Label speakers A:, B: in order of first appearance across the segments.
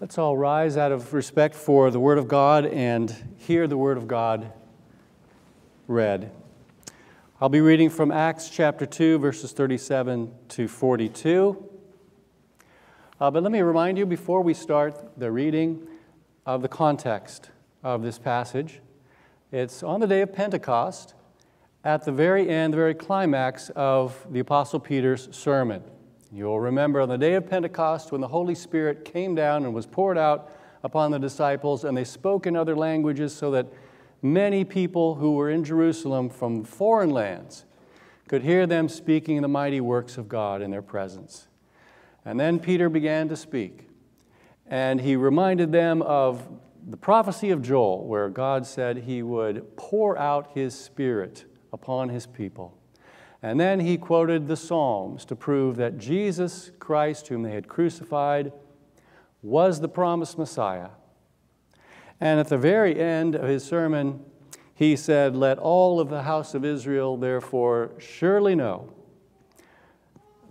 A: Let's all rise out of respect for the Word of God and hear the Word of God read. I'll be reading from Acts chapter 2, verses 37 to 42. Uh, but let me remind you before we start the reading of the context of this passage. It's on the day of Pentecost, at the very end, the very climax of the Apostle Peter's sermon. You'll remember on the day of Pentecost when the Holy Spirit came down and was poured out upon the disciples, and they spoke in other languages so that many people who were in Jerusalem from foreign lands could hear them speaking the mighty works of God in their presence. And then Peter began to speak, and he reminded them of the prophecy of Joel, where God said he would pour out his Spirit upon his people. And then he quoted the Psalms to prove that Jesus Christ, whom they had crucified, was the promised Messiah. And at the very end of his sermon, he said, Let all of the house of Israel therefore surely know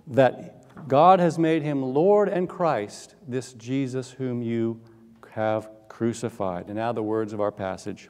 A: that God has made him Lord and Christ, this Jesus whom you have crucified. And now the words of our passage.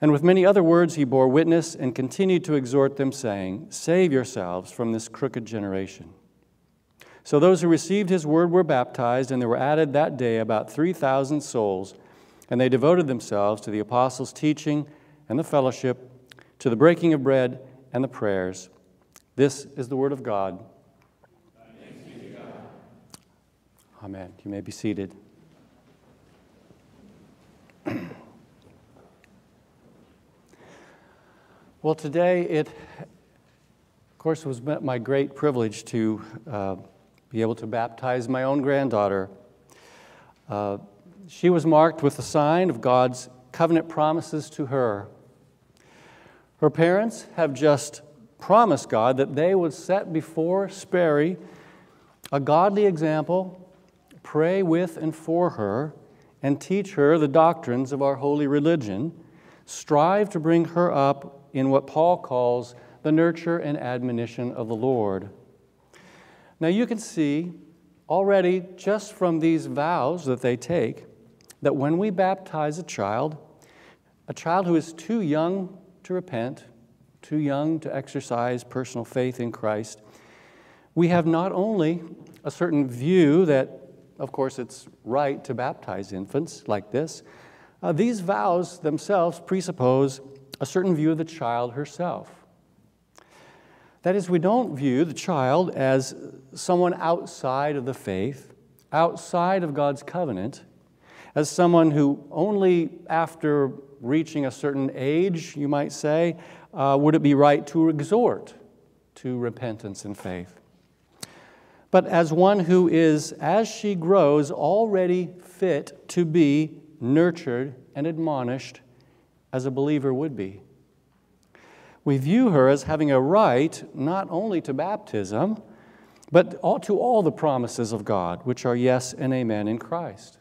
A: And with many other words, he bore witness and continued to exhort them, saying, Save yourselves from this crooked generation. So those who received his word were baptized, and there were added that day about 3,000 souls. And they devoted themselves to the apostles' teaching and the fellowship, to the breaking of bread and the prayers. This is the word of God. Amen. You may be seated. Well, today it, of course, was my great privilege to uh, be able to baptize my own granddaughter. Uh, she was marked with the sign of God's covenant promises to her. Her parents have just promised God that they would set before Sperry a godly example, pray with and for her, and teach her the doctrines of our holy religion, strive to bring her up in what Paul calls the nurture and admonition of the Lord. Now, you can see already just from these vows that they take that when we baptize a child, a child who is too young to repent, too young to exercise personal faith in Christ, we have not only a certain view that, of course, it's right to baptize infants like this, uh, these vows themselves presuppose a certain view of the child herself. That is, we don't view the child as someone outside of the faith, outside of God's covenant, as someone who only after reaching a certain age, you might say, uh, would it be right to exhort to repentance and faith. But as one who is, as she grows, already fit to be nurtured and admonished as a believer would be. We view her as having a right not only to baptism, but to all the promises of God, which are yes and amen in Christ.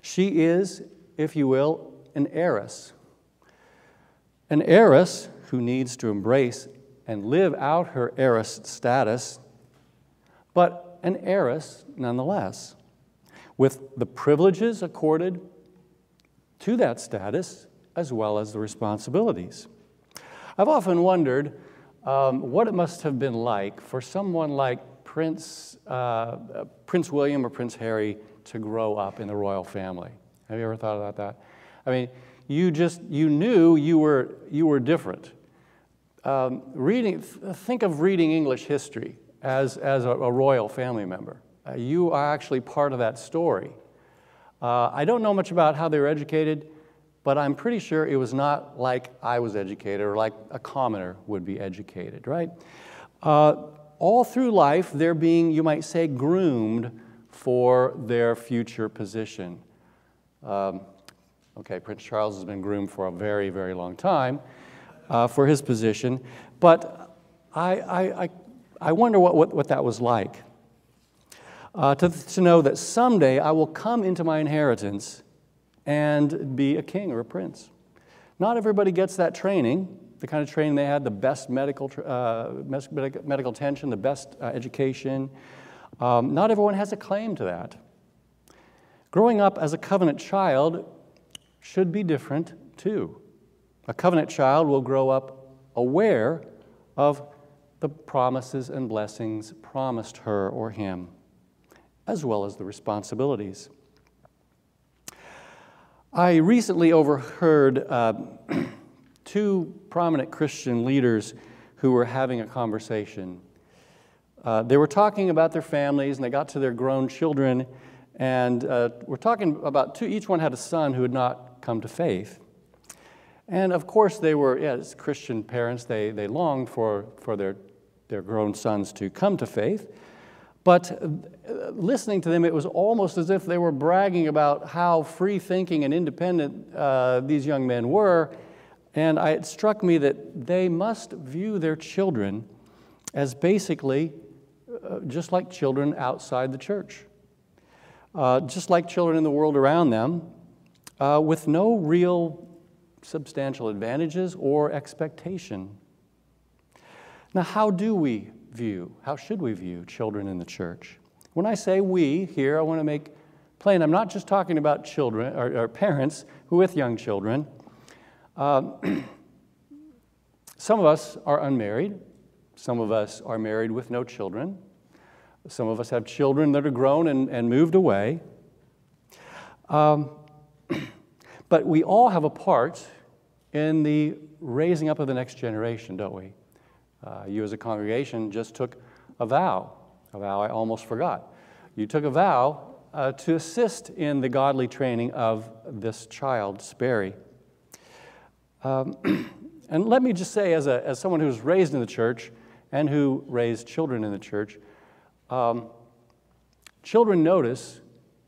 A: She is, if you will, an heiress. An heiress who needs to embrace and live out her heiress status, but an heiress nonetheless, with the privileges accorded to that status as well as the responsibilities. I've often wondered um, what it must have been like for someone like Prince, uh, Prince William or Prince Harry to grow up in the royal family. Have you ever thought about that? I mean, you just, you knew you were, you were different. Um, reading, think of reading English history as, as a, a royal family member. Uh, you are actually part of that story. Uh, I don't know much about how they were educated, but I'm pretty sure it was not like I was educated or like a commoner would be educated, right? Uh, all through life, they're being, you might say, groomed for their future position. Um, Okay, Prince Charles has been groomed for a very, very long time uh, for his position, but I, I, I, I wonder what, what, what, that was like. Uh, to, to know that someday I will come into my inheritance and be a king or a prince. Not everybody gets that training, the kind of training they had, the best medical, uh, medical attention, the best uh, education. Um, not everyone has a claim to that. Growing up as a covenant child should be different too. A covenant child will grow up aware of the promises and blessings promised her or him, as well as the responsibilities. I recently overheard uh, two prominent Christian leaders who were having a conversation. Uh, they were talking about their families and they got to their grown children, and uh, we're talking about two, each one had a son who had not come to faith. And of course, they were, yeah, as Christian parents, they, they longed for, for their, their grown sons to come to faith. But uh, listening to them, it was almost as if they were bragging about how free thinking and independent uh, these young men were. And I, it struck me that they must view their children as basically uh, just like children outside the church, uh, just like children in the world around them, uh, with no real substantial advantages or expectation. Now, how do we view, how should we view children in the church? When I say we here, I want to make plain, I'm not just talking about children or, or parents who with young children. Um, some of us are unmarried. Some of us are married with no children. Some of us have children that are grown and, and moved away. Um, but we all have a part in the raising up of the next generation, don't we? Uh, you, as a congregation, just took a vow, a vow I almost forgot. You took a vow uh, to assist in the godly training of this child, Sperry. Um, and let me just say, as, a, as someone who was raised in the church and who raised children in the church, um, children notice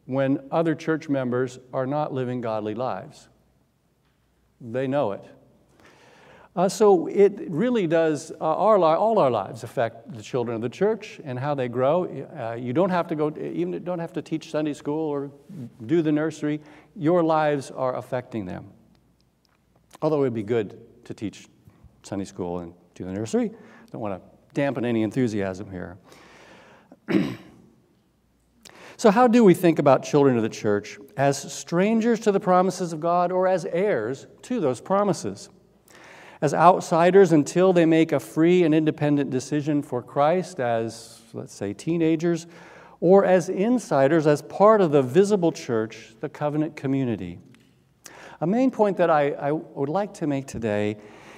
A: when other church members are not living godly lives. They know it. Uh, so it really does, uh, our, all our lives affect the children of the church and how they grow. Uh, you don't have to go, even don't have to teach Sunday school or do the nursery. Your lives are affecting them. Although it would be good to teach Sunday school and do the nursery. Don't want to dampen any enthusiasm here. so, how do we think about children of the church? As strangers to the promises of God or as heirs to those promises? As outsiders until they make a free and independent decision for Christ as, let's say, teenagers, or as insiders as part of the visible church, the covenant community. A main point that I, I would like to make today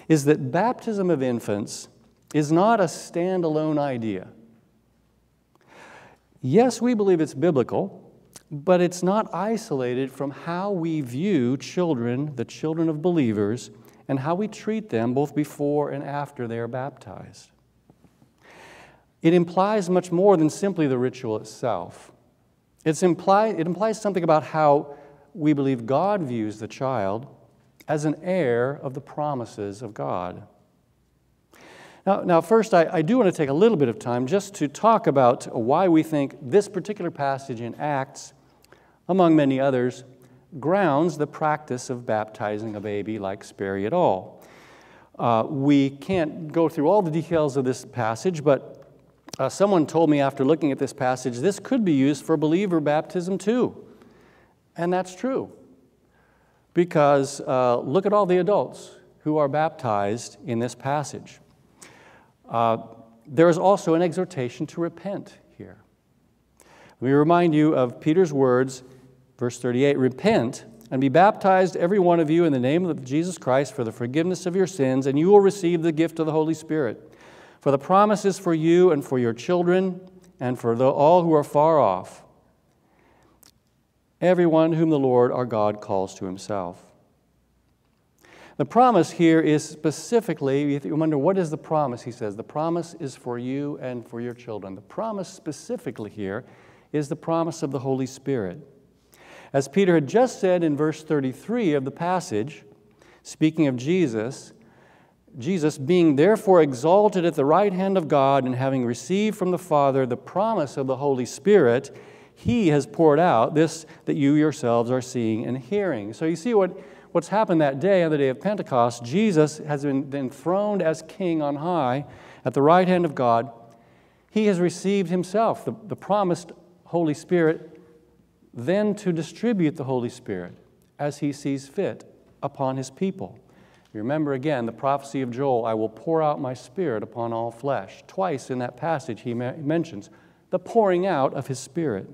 A: is that baptism of infants is not a standalone idea. Yes, we believe it's biblical, but it's not isolated from how we view children, the children of believers, and how we treat them both before and after they are baptized. It implies much more than simply the ritual itself. It's imply, it implies something about how we believe God views the child as an heir of the promises of God. Now, now first, I, I do want to take a little bit of time just to talk about why we think this particular passage in Acts, among many others, grounds the practice of baptizing a baby like Sperry at all. Uh, we can't go through all the details of this passage, but uh, someone told me after looking at this passage, this could be used for believer baptism too. And that's true. Because uh, look at all the adults who are baptized in this passage. Uh, there is also an exhortation to repent here. Let me remind you of Peter's words Verse 38 Repent and be baptized, every one of you, in the name of Jesus Christ for the forgiveness of your sins, and you will receive the gift of the Holy Spirit. For the promise is for you and for your children and for the, all who are far off, everyone whom the Lord our God calls to himself. The promise here is specifically, if you wonder what is the promise, he says, the promise is for you and for your children. The promise specifically here is the promise of the Holy Spirit. As Peter had just said in verse 33 of the passage, speaking of Jesus, Jesus, being therefore exalted at the right hand of God and having received from the Father the promise of the Holy Spirit, he has poured out this that you yourselves are seeing and hearing. So you see what, what's happened that day, on the day of Pentecost. Jesus has been enthroned as king on high at the right hand of God. He has received himself the, the promised Holy Spirit, then to distribute the Holy Spirit as he sees fit upon his people. You remember again the prophecy of Joel I will pour out my spirit upon all flesh. Twice in that passage, he mentions the pouring out of his spirit.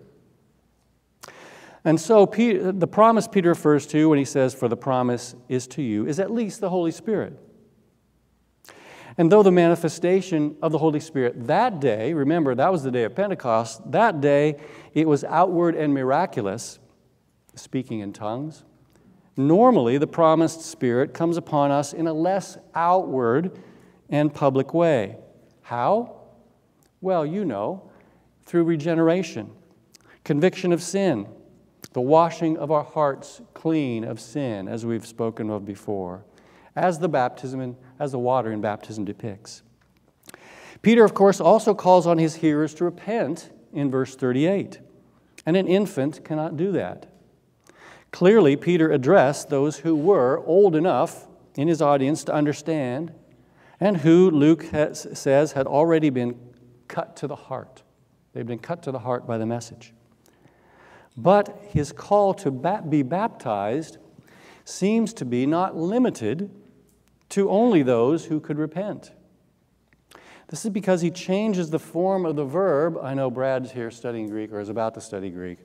A: And so, Peter, the promise Peter refers to when he says, For the promise is to you, is at least the Holy Spirit. And though the manifestation of the Holy Spirit that day, remember, that was the day of Pentecost, that day it was outward and miraculous, speaking in tongues. Normally, the promised Spirit comes upon us in a less outward and public way. How? Well, you know, through regeneration, conviction of sin, the washing of our hearts clean of sin, as we've spoken of before, as the baptism and as the water in baptism depicts. Peter, of course, also calls on his hearers to repent in verse 38, and an infant cannot do that. Clearly, Peter addressed those who were old enough in his audience to understand, and who, Luke has, says, had already been cut to the heart. They've been cut to the heart by the message. But his call to be baptized seems to be not limited to only those who could repent. This is because he changes the form of the verb. I know Brad's here studying Greek or is about to study Greek.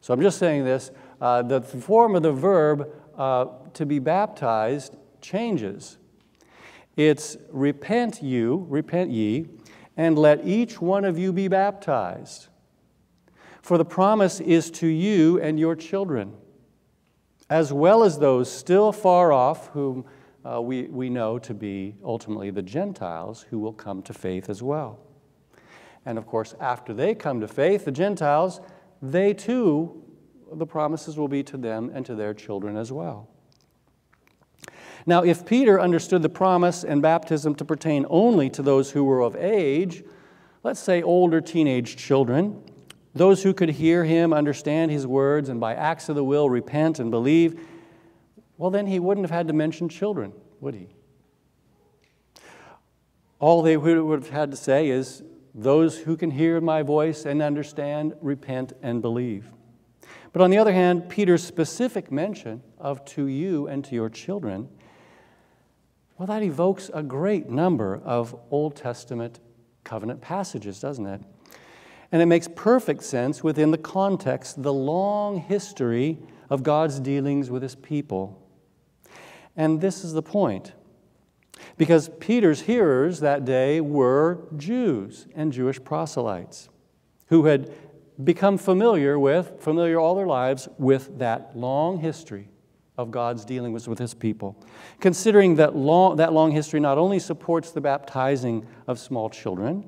A: So I'm just saying this. Uh, the form of the verb uh, to be baptized changes. It's repent you, repent ye, and let each one of you be baptized. For the promise is to you and your children, as well as those still far off, whom uh, we, we know to be ultimately the Gentiles who will come to faith as well. And of course, after they come to faith, the Gentiles, they too, the promises will be to them and to their children as well. Now, if Peter understood the promise and baptism to pertain only to those who were of age, let's say older teenage children, those who could hear him, understand his words, and by acts of the will repent and believe, well, then he wouldn't have had to mention children, would he? All they would have had to say is, Those who can hear my voice and understand, repent and believe. But on the other hand, Peter's specific mention of to you and to your children, well, that evokes a great number of Old Testament covenant passages, doesn't it? And it makes perfect sense within the context, the long history of God's dealings with his people. And this is the point. Because Peter's hearers that day were Jews and Jewish proselytes who had become familiar with, familiar all their lives with that long history of God's dealings with his people. Considering that long, that long history not only supports the baptizing of small children,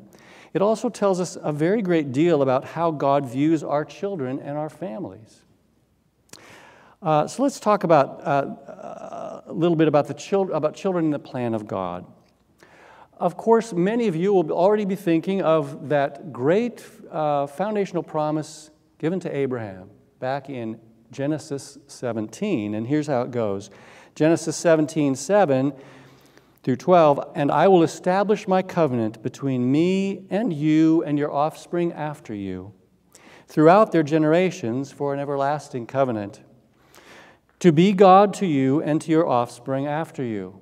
A: it also tells us a very great deal about how God views our children and our families. Uh, so let's talk about uh, a little bit about the children, about children in the plan of God. Of course, many of you will already be thinking of that great uh, foundational promise given to Abraham back in Genesis 17. And here's how it goes Genesis 17 7 through 12, and I will establish my covenant between me and you and your offspring after you, throughout their generations for an everlasting covenant, to be God to you and to your offspring after you.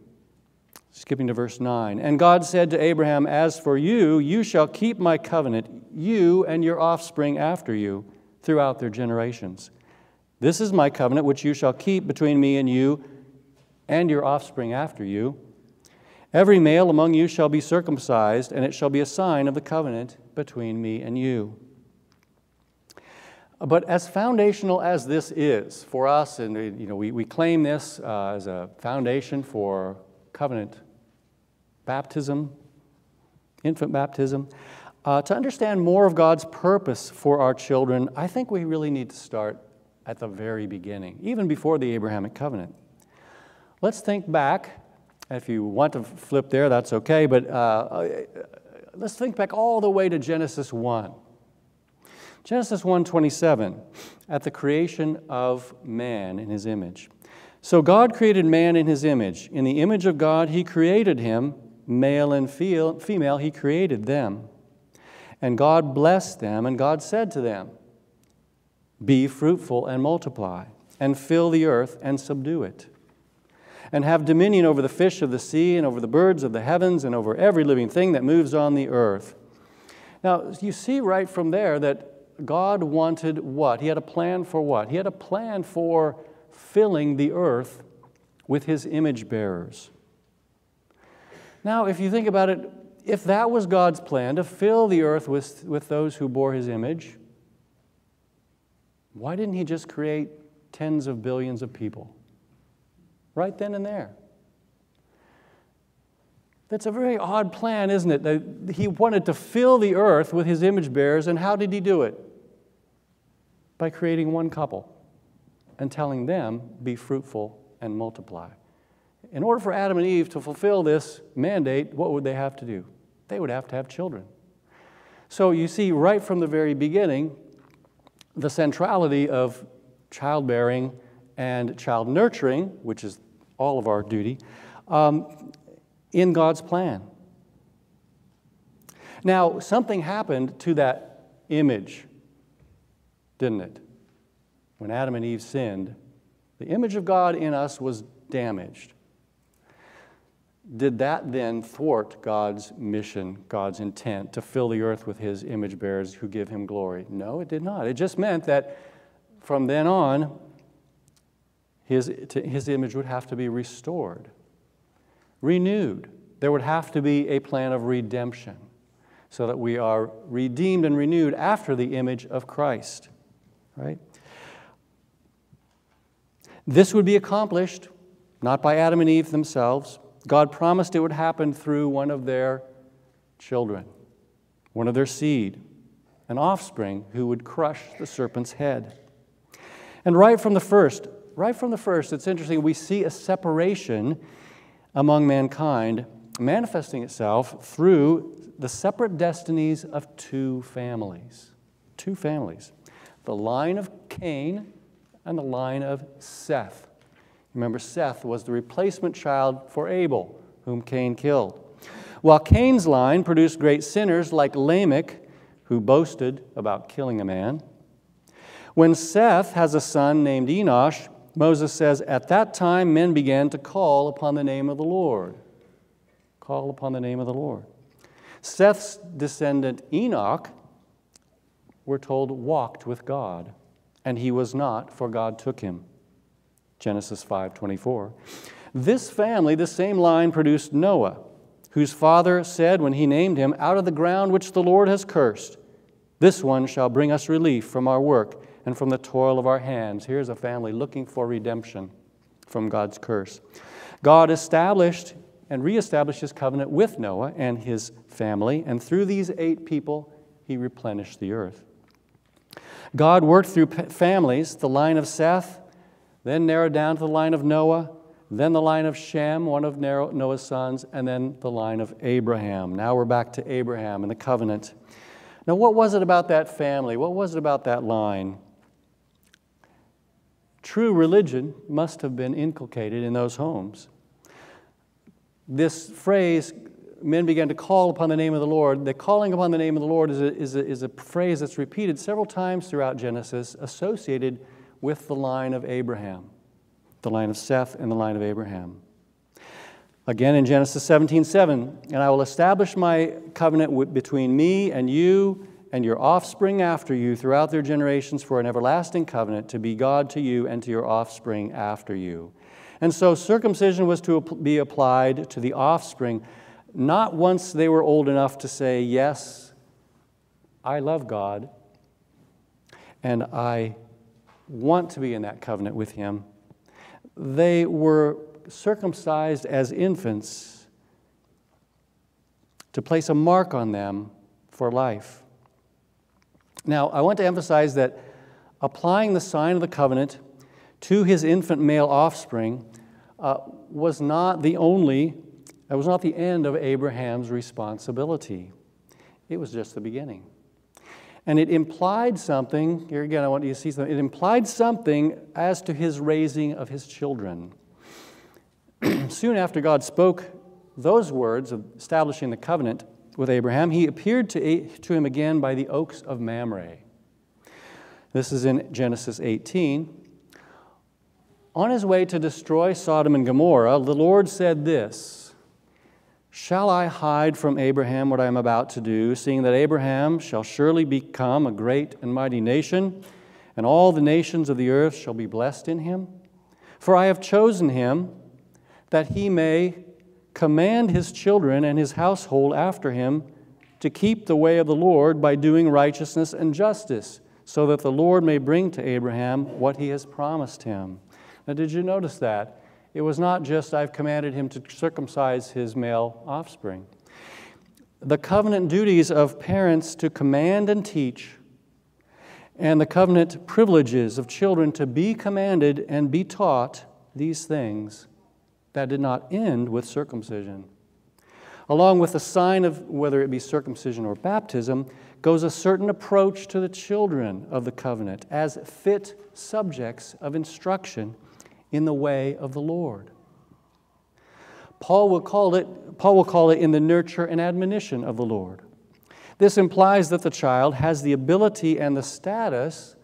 A: Skipping to verse 9. And God said to Abraham, As for you, you shall keep my covenant, you and your offspring after you, throughout their generations. This is my covenant which you shall keep between me and you and your offspring after you Every male among you shall be circumcised, and it shall be a sign of the covenant between me and you. But as foundational as this is for us, and you know, we, we claim this uh, as a foundation for covenant baptism, infant baptism, uh, to understand more of God's purpose for our children, I think we really need to start at the very beginning, even before the Abrahamic covenant. Let's think back. If you want to flip there, that's okay, but uh, uh let's think back all the way to Genesis 1. Genesis 1:27, at the creation of man in his image. So God created man in his image. In the image of God he created him, male and female he created them. And God blessed them, and God said to them, Be fruitful and multiply, and fill the earth and subdue it, and have dominion over the fish of the sea, and over the birds of the heavens, and over every living thing that moves on the earth. Now, you see right from there that God wanted what? He had a plan for what? He had a plan for filling the earth with his image bearers. Now, if you think about it, if that was God's plan to fill the earth with, with those who bore his image, why didn't he just create tens of billions of people? Right then and there. That's a very odd plan, isn't it? That he wanted to fill the earth with his image bearers, and how did he do it? By creating one couple and telling them, be fruitful and multiply. In order for Adam and Eve to fulfill this mandate, what would they have to do? They would have to have children. So you see, right from the very beginning, the centrality of childbearing and child nurturing, which is all of our duty, um, in God's plan. Now, something happened to that image, didn't it? When Adam and Eve sinned, the image of God in us was damaged. Did that then thwart God's mission, God's intent to fill the earth with his image bearers who give him glory? No, it did not. It just meant that from then on, his, his image would have to be restored renewed. There would have to be a plan of redemption so that we are redeemed and renewed after the image of Christ, right? This would be accomplished not by Adam and Eve themselves. God promised it would happen through one of their children, one of their seed, an offspring who would crush the serpent's head. And right from the first, right from the first, it's interesting, we see a separation among mankind, manifesting itself through the separate destinies of two families. Two families. The line of Cain and the line of Seth. Remember, Seth was the replacement child for Abel, whom Cain killed. While Cain's line produced great sinners like Lamech, who boasted about killing a man. When Seth has a son named Enosh, Moses says, At that time men began to call upon the name of the Lord. Call upon the name of the Lord. Seth's descendant Enoch, we're told, walked with God, and he was not, for God took him. Genesis 5:24. This family, the same line, produced Noah, whose father said when he named him, Out of the ground which the Lord has cursed, this one shall bring us relief from our work and from the toil of our hands. Here's a family looking for redemption from God's curse. God established and reestablished his covenant with Noah and his family, and through these eight people, he replenished the earth. God worked through families, the line of Seth, then narrowed down to the line of Noah, then the line of Shem, one of Noah's sons, and then the line of Abraham. Now we're back to Abraham and the covenant. Now, what was it about that family? What was it about that line True religion must have been inculcated in those homes. This phrase, men began to call upon the name of the Lord, the calling upon the name of the Lord is a, is a, is a phrase that's repeated several times throughout Genesis, associated with the line of Abraham, the line of Seth and the line of Abraham. Again in Genesis 17 7, and I will establish my covenant between me and you and your offspring after you throughout their generations for an everlasting covenant to be God to you and to your offspring after you. And so circumcision was to be applied to the offspring, not once they were old enough to say, Yes, I love God, and I want to be in that covenant with Him. They were circumcised as infants to place a mark on them for life. Now, I want to emphasize that applying the sign of the covenant to his infant male offspring uh, was not the only, it was not the end of Abraham's responsibility. It was just the beginning. And it implied something, here again, I want you to see something, it implied something as to his raising of his children. Soon after God spoke those words of establishing the covenant with Abraham, he appeared to, to him again by the oaks of Mamre. This is in Genesis 18. On his way to destroy Sodom and Gomorrah, the Lord said this Shall I hide from Abraham what I am about to do, seeing that Abraham shall surely become a great and mighty nation, and all the nations of the earth shall be blessed in him? For I have chosen him that he may command his children and his household after him to keep the way of the Lord by doing righteousness and justice, so that the Lord may bring to Abraham what he has promised him. Now, did you notice that? It was not just, I've commanded him to circumcise his male offspring. The covenant duties of parents to command and teach, and the covenant privileges of children to be commanded and be taught these things that did not end with circumcision. Along with the sign of whether it be circumcision or baptism, goes a certain approach to the children of the covenant as fit subjects of instruction in the way of the Lord. Paul will call it, Paul will call it in the nurture and admonition of the Lord. This implies that the child has the ability and the status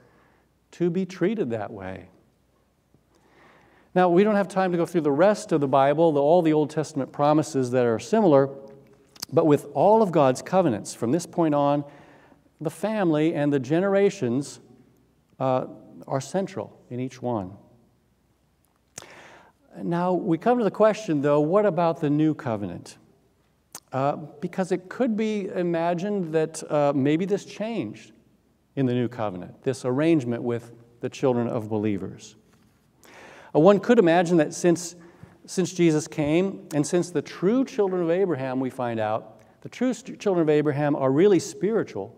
A: to be treated that way. Now, we don't have time to go through the rest of the Bible, all the Old Testament promises that are similar, but with all of God's covenants from this point on, the family and the generations uh, are central in each one. Now, we come to the question, though, what about the new covenant? Uh, because it could be imagined that uh, maybe this changed in the new covenant, this arrangement with the children of believers. Uh, one could imagine that since, since Jesus came and since the true children of Abraham, we find out, the true children of Abraham are really spiritual.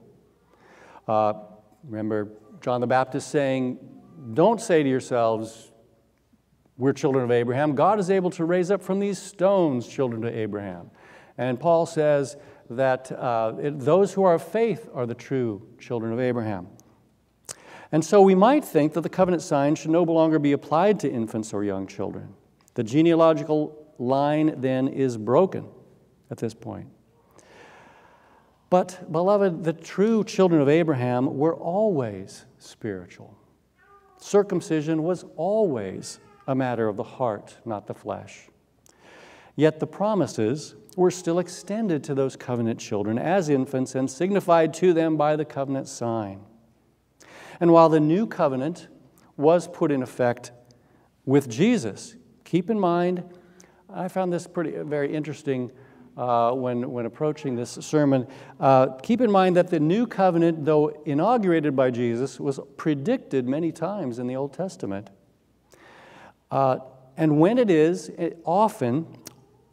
A: Uh, remember John the Baptist saying, Don't say to yourselves, we're children of Abraham. God is able to raise up from these stones children to Abraham. And Paul says that uh, it, those who are of faith are the true children of Abraham. And so we might think that the covenant sign should no longer be applied to infants or young children. The genealogical line then is broken at this point. But, beloved, the true children of Abraham were always spiritual. Circumcision was always a matter of the heart, not the flesh. Yet the promises were still extended to those covenant children as infants and signified to them by the covenant sign. And while the new covenant was put in effect with Jesus, keep in mind, I found this pretty very interesting uh, when, when approaching this sermon. Uh, keep in mind that the new covenant, though inaugurated by Jesus, was predicted many times in the Old Testament. Uh, and when it is, it often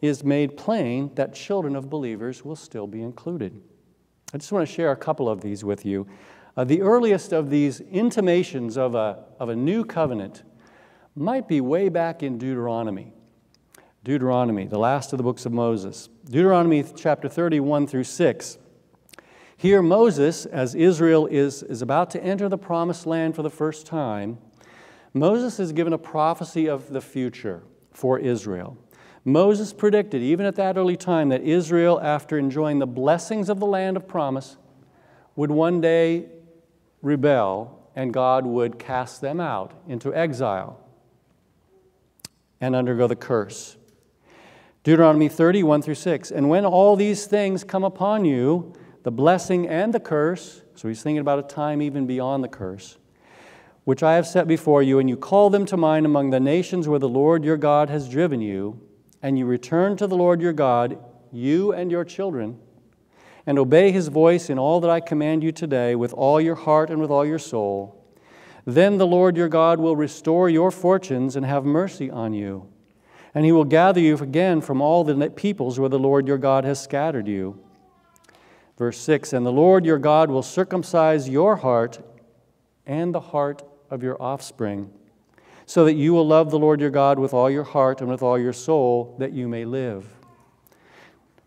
A: is made plain that children of believers will still be included. I just want to share a couple of these with you. Uh, the earliest of these intimations of a, of a new covenant might be way back in Deuteronomy. Deuteronomy, the last of the books of Moses. Deuteronomy chapter 31 through 6. Here, Moses, as Israel is, is about to enter the promised land for the first time, Moses is given a prophecy of the future for Israel. Moses predicted, even at that early time, that Israel, after enjoying the blessings of the land of promise, would one day rebel and God would cast them out into exile and undergo the curse. Deuteronomy 31 through 6. And when all these things come upon you, the blessing and the curse, so he's thinking about a time even beyond the curse, which I have set before you, and you call them to mind among the nations where the Lord your God has driven you, and you return to the Lord your God, you and your children, and obey his voice in all that I command you today with all your heart and with all your soul, then the Lord your God will restore your fortunes and have mercy on you. And he will gather you again from all the peoples where the Lord your God has scattered you. Verse 6 And the Lord your God will circumcise your heart and the heart of your offspring, so that you will love the Lord your God with all your heart and with all your soul, that you may live.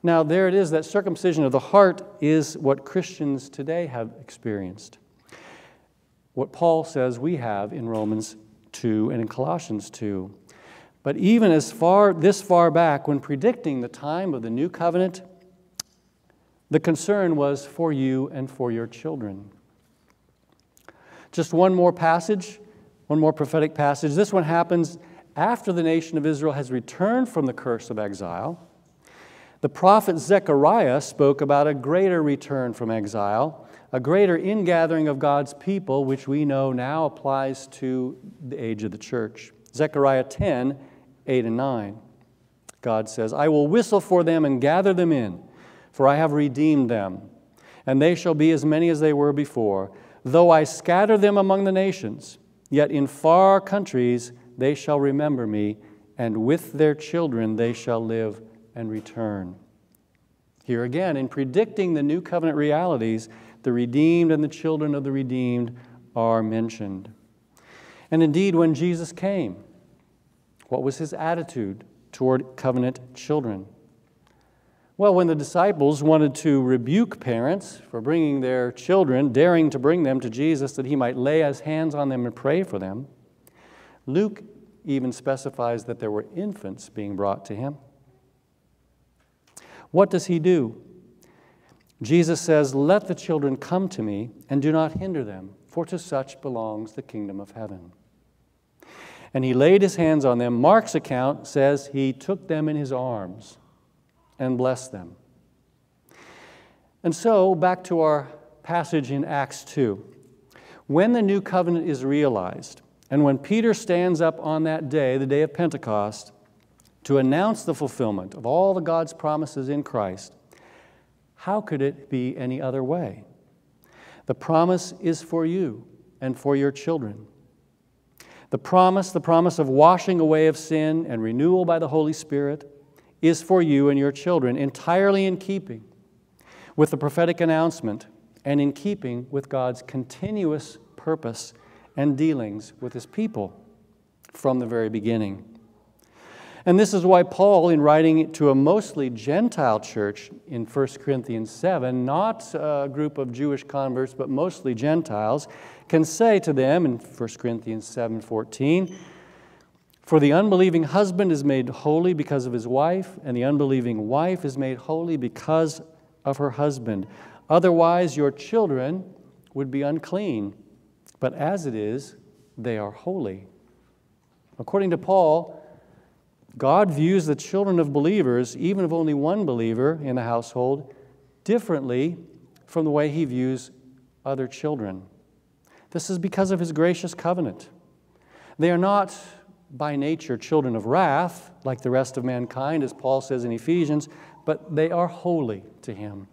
A: Now, there it is that circumcision of the heart is what Christians today have experienced. What Paul says we have in Romans 2 and in Colossians 2. But even as far this far back when predicting the time of the new covenant, the concern was for you and for your children. Just one more passage, one more prophetic passage. This one happens after the nation of Israel has returned from the curse of exile. The prophet Zechariah spoke about a greater return from exile, a greater ingathering of God's people, which we know now applies to the age of the church. Zechariah 10, 8 and 9. God says, I will whistle for them and gather them in, for I have redeemed them, and they shall be as many as they were before. Though I scatter them among the nations, yet in far countries they shall remember me, and with their children they shall live and return. Here again, in predicting the new covenant realities, the redeemed and the children of the redeemed are mentioned. And indeed, when Jesus came, what was his attitude toward covenant children? Well, when the disciples wanted to rebuke parents for bringing their children, daring to bring them to Jesus that he might lay his hands on them and pray for them, Luke even specifies that there were infants being brought to him. What does he do? Jesus says, Let the children come to me and do not hinder them, for to such belongs the kingdom of heaven. And he laid his hands on them. Mark's account says he took them in his arms and blessed them. And so, back to our passage in Acts 2. When the new covenant is realized, and when Peter stands up on that day, the day of Pentecost, to announce the fulfillment of all the God's promises in Christ, how could it be any other way? The promise is for you and for your children. The promise, the promise of washing away of sin and renewal by the Holy Spirit, is for you and your children, entirely in keeping with the prophetic announcement and in keeping with God's continuous purpose and dealings with His people from the very beginning. And this is why Paul, in writing to a mostly Gentile church in 1 Corinthians 7, not a group of Jewish converts, but mostly Gentiles, can say to them in 1 Corinthians 7 14, for the unbelieving husband is made holy because of his wife, and the unbelieving wife is made holy because of her husband. Otherwise, your children would be unclean, but as it is, they are holy. According to Paul, God views the children of believers, even of only one believer in a household, differently from the way he views other children. This is because of his gracious covenant. They are not by nature children of wrath, like the rest of mankind, as Paul says in Ephesians, but they are holy to him.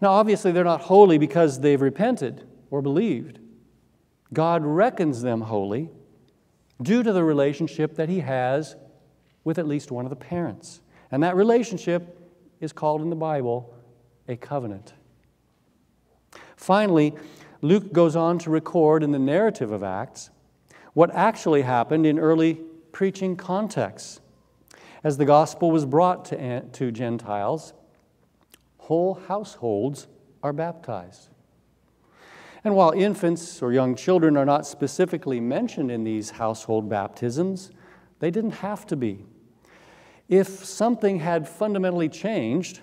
A: Now, obviously, they're not holy because they've repented or believed. God reckons them holy due to the relationship that he has with at least one of the parents. And that relationship is called in the Bible a covenant. Finally, Luke goes on to record in the narrative of Acts what actually happened in early preaching contexts. As the gospel was brought to, to Gentiles, whole households are baptized. And while infants or young children are not specifically mentioned in these household baptisms, they didn't have to be. If something had fundamentally changed,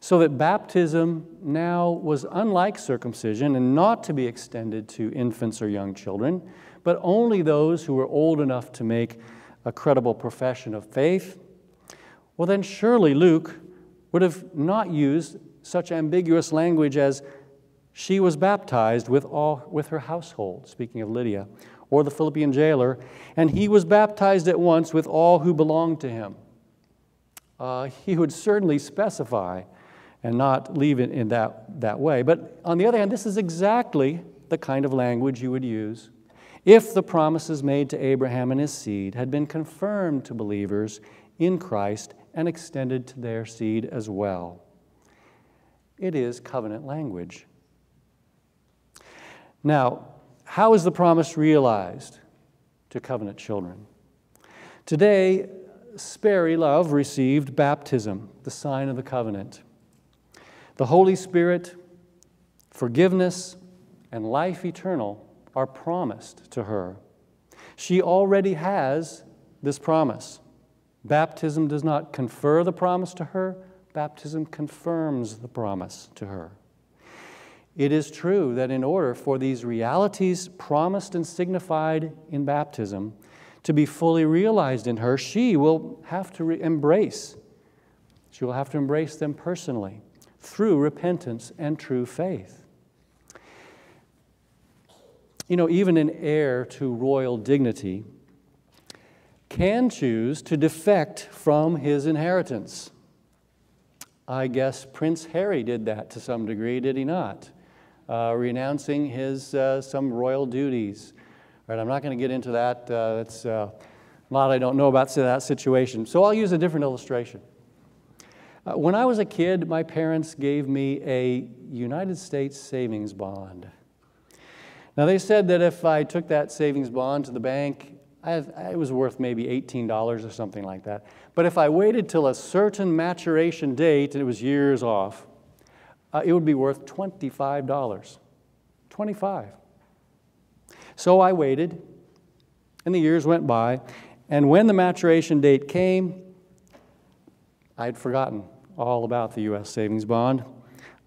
A: so that baptism now was unlike circumcision and not to be extended to infants or young children, but only those who were old enough to make a credible profession of faith, well, then surely Luke would have not used such ambiguous language as she was baptized with, all, with her household, speaking of Lydia, or the Philippian jailer, and he was baptized at once with all who belonged to him. Uh, he would certainly specify and not leave it in that, that way. But on the other hand, this is exactly the kind of language you would use if the promises made to Abraham and his seed had been confirmed to believers in Christ and extended to their seed as well. It is covenant language. Now, how is the promise realized to covenant children? Today, Sperry Love received baptism, the sign of the covenant. The Holy Spirit, forgiveness, and life eternal are promised to her. She already has this promise. Baptism does not confer the promise to her, baptism confirms the promise to her. It is true that in order for these realities promised and signified in baptism to be fully realized in her, she will have to embrace. She will have to embrace them personally through repentance and true faith. You know, even an heir to royal dignity can choose to defect from his inheritance. I guess Prince Harry did that to some degree, did he not? Uh, renouncing his uh, some royal duties. All right, I'm not going to get into that. Uh, that's uh, a lot I don't know about that situation. So I'll use a different illustration. Uh, when I was a kid, my parents gave me a United States savings bond. Now, they said that if I took that savings bond to the bank it was worth maybe $18 or something like that. But if I waited till a certain maturation date, and it was years off, uh, it would be worth $25. 25. So I waited, and the years went by, and when the maturation date came, I'd forgotten all about the U.S. savings bond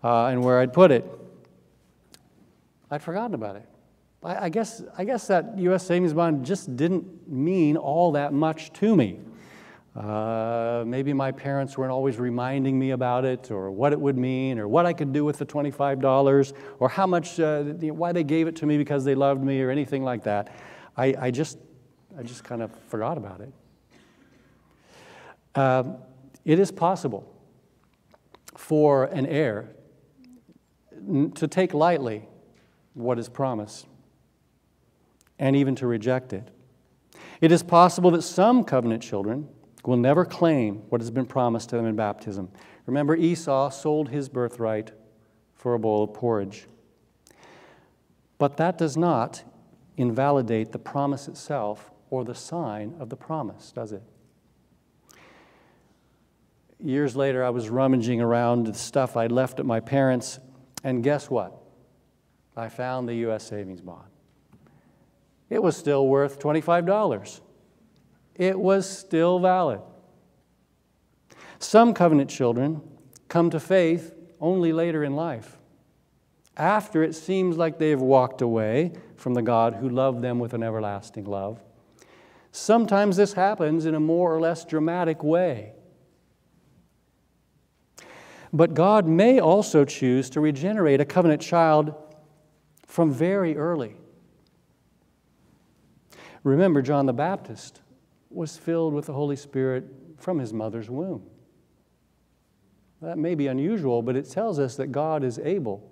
A: uh, and where I'd put it. I'd forgotten about it. I guess, I guess that U.S. savings bond just didn't mean all that much to me. Uh, maybe my parents weren't always reminding me about it, or what it would mean, or what I could do with the $25, or how much, uh, why they gave it to me because they loved me, or anything like that. I, I just, I just kind of forgot about it. Uh, it is possible for an heir to take lightly what is promised and even to reject it. It is possible that some covenant children will never claim what has been promised to them in baptism. Remember, Esau sold his birthright for a bowl of porridge. But that does not invalidate the promise itself or the sign of the promise, does it? Years later, I was rummaging around the stuff I'd left at my parents', and guess what? I found the U.S. savings bond it was still worth $25. It was still valid. Some covenant children come to faith only later in life, after it seems like they've walked away from the God who loved them with an everlasting love. Sometimes this happens in a more or less dramatic way. But God may also choose to regenerate a covenant child from very early. Remember, John the Baptist was filled with the Holy Spirit from his mother's womb. That may be unusual, but it tells us that God is able.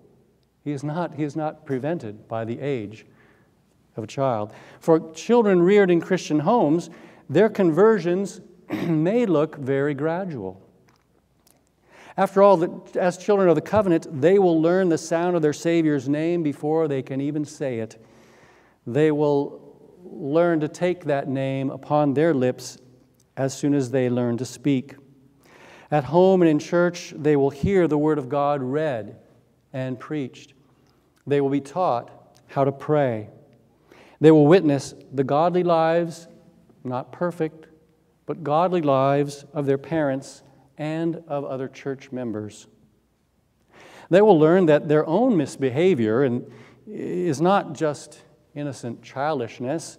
A: He is not, he is not prevented by the age of a child. For children reared in Christian homes, their conversions may look very gradual. After all, as children of the covenant, they will learn the sound of their Savior's name before they can even say it. They will learn to take that name upon their lips as soon as they learn to speak. At home and in church, they will hear the Word of God read and preached. They will be taught how to pray. They will witness the godly lives, not perfect, but godly lives of their parents and of other church members. They will learn that their own misbehavior and is not just innocent childishness,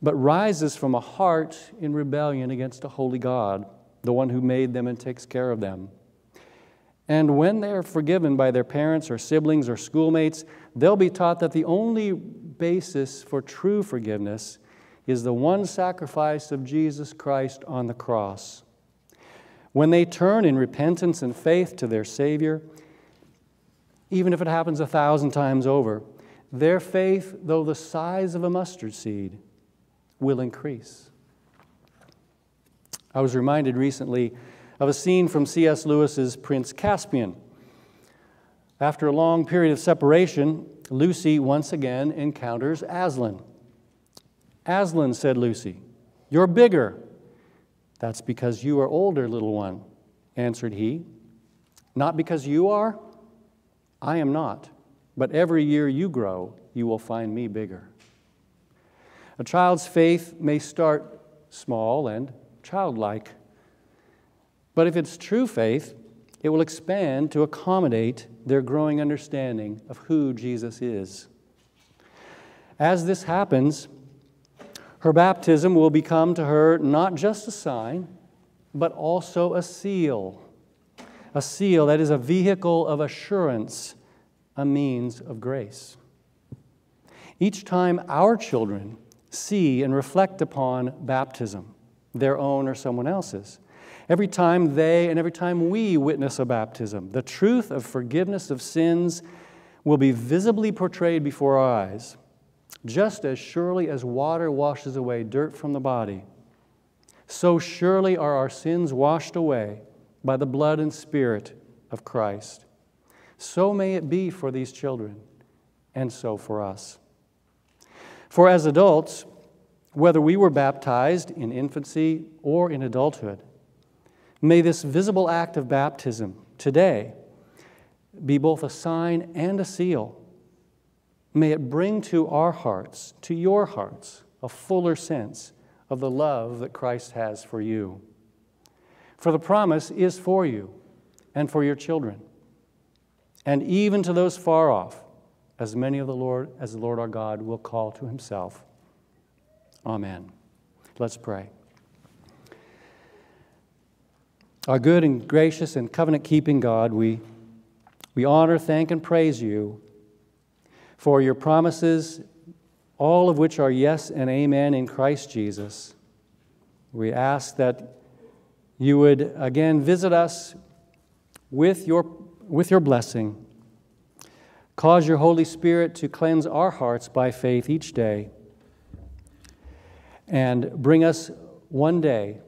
A: but rises from a heart in rebellion against a holy God, the one who made them and takes care of them. And when they are forgiven by their parents or siblings or schoolmates, they'll be taught that the only basis for true forgiveness is the one sacrifice of Jesus Christ on the cross. When they turn in repentance and faith to their Savior, even if it happens a thousand times over, their faith, though the size of a mustard seed, will increase. I was reminded recently of a scene from C.S. Lewis's Prince Caspian. After a long period of separation, Lucy once again encounters Aslan. Aslan, said Lucy, you're bigger. That's because you are older, little one, answered he. Not because you are? I am not. But every year you grow, you will find me bigger. A child's faith may start small and childlike, but if it's true faith, it will expand to accommodate their growing understanding of who Jesus is. As this happens, her baptism will become to her not just a sign, but also a seal. A seal that is a vehicle of assurance a means of grace. Each time our children see and reflect upon baptism, their own or someone else's, every time they and every time we witness a baptism, the truth of forgiveness of sins will be visibly portrayed before our eyes, just as surely as water washes away dirt from the body. So surely are our sins washed away by the blood and spirit of Christ. So may it be for these children, and so for us. For as adults, whether we were baptized in infancy or in adulthood, may this visible act of baptism today be both a sign and a seal. May it bring to our hearts, to your hearts, a fuller sense of the love that Christ has for you. For the promise is for you and for your children and even to those far off, as many of the Lord as the Lord our God will call to himself. Amen. Let's pray. Our good and gracious and covenant keeping God, we, we honor, thank, and praise you for your promises, all of which are yes and amen in Christ Jesus. We ask that you would again visit us with your with your blessing, cause your Holy Spirit to cleanse our hearts by faith each day and bring us one day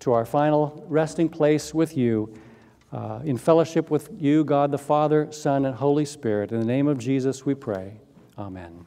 A: to our final resting place with you uh, in fellowship with you, God the Father, Son, and Holy Spirit. In the name of Jesus we pray. Amen.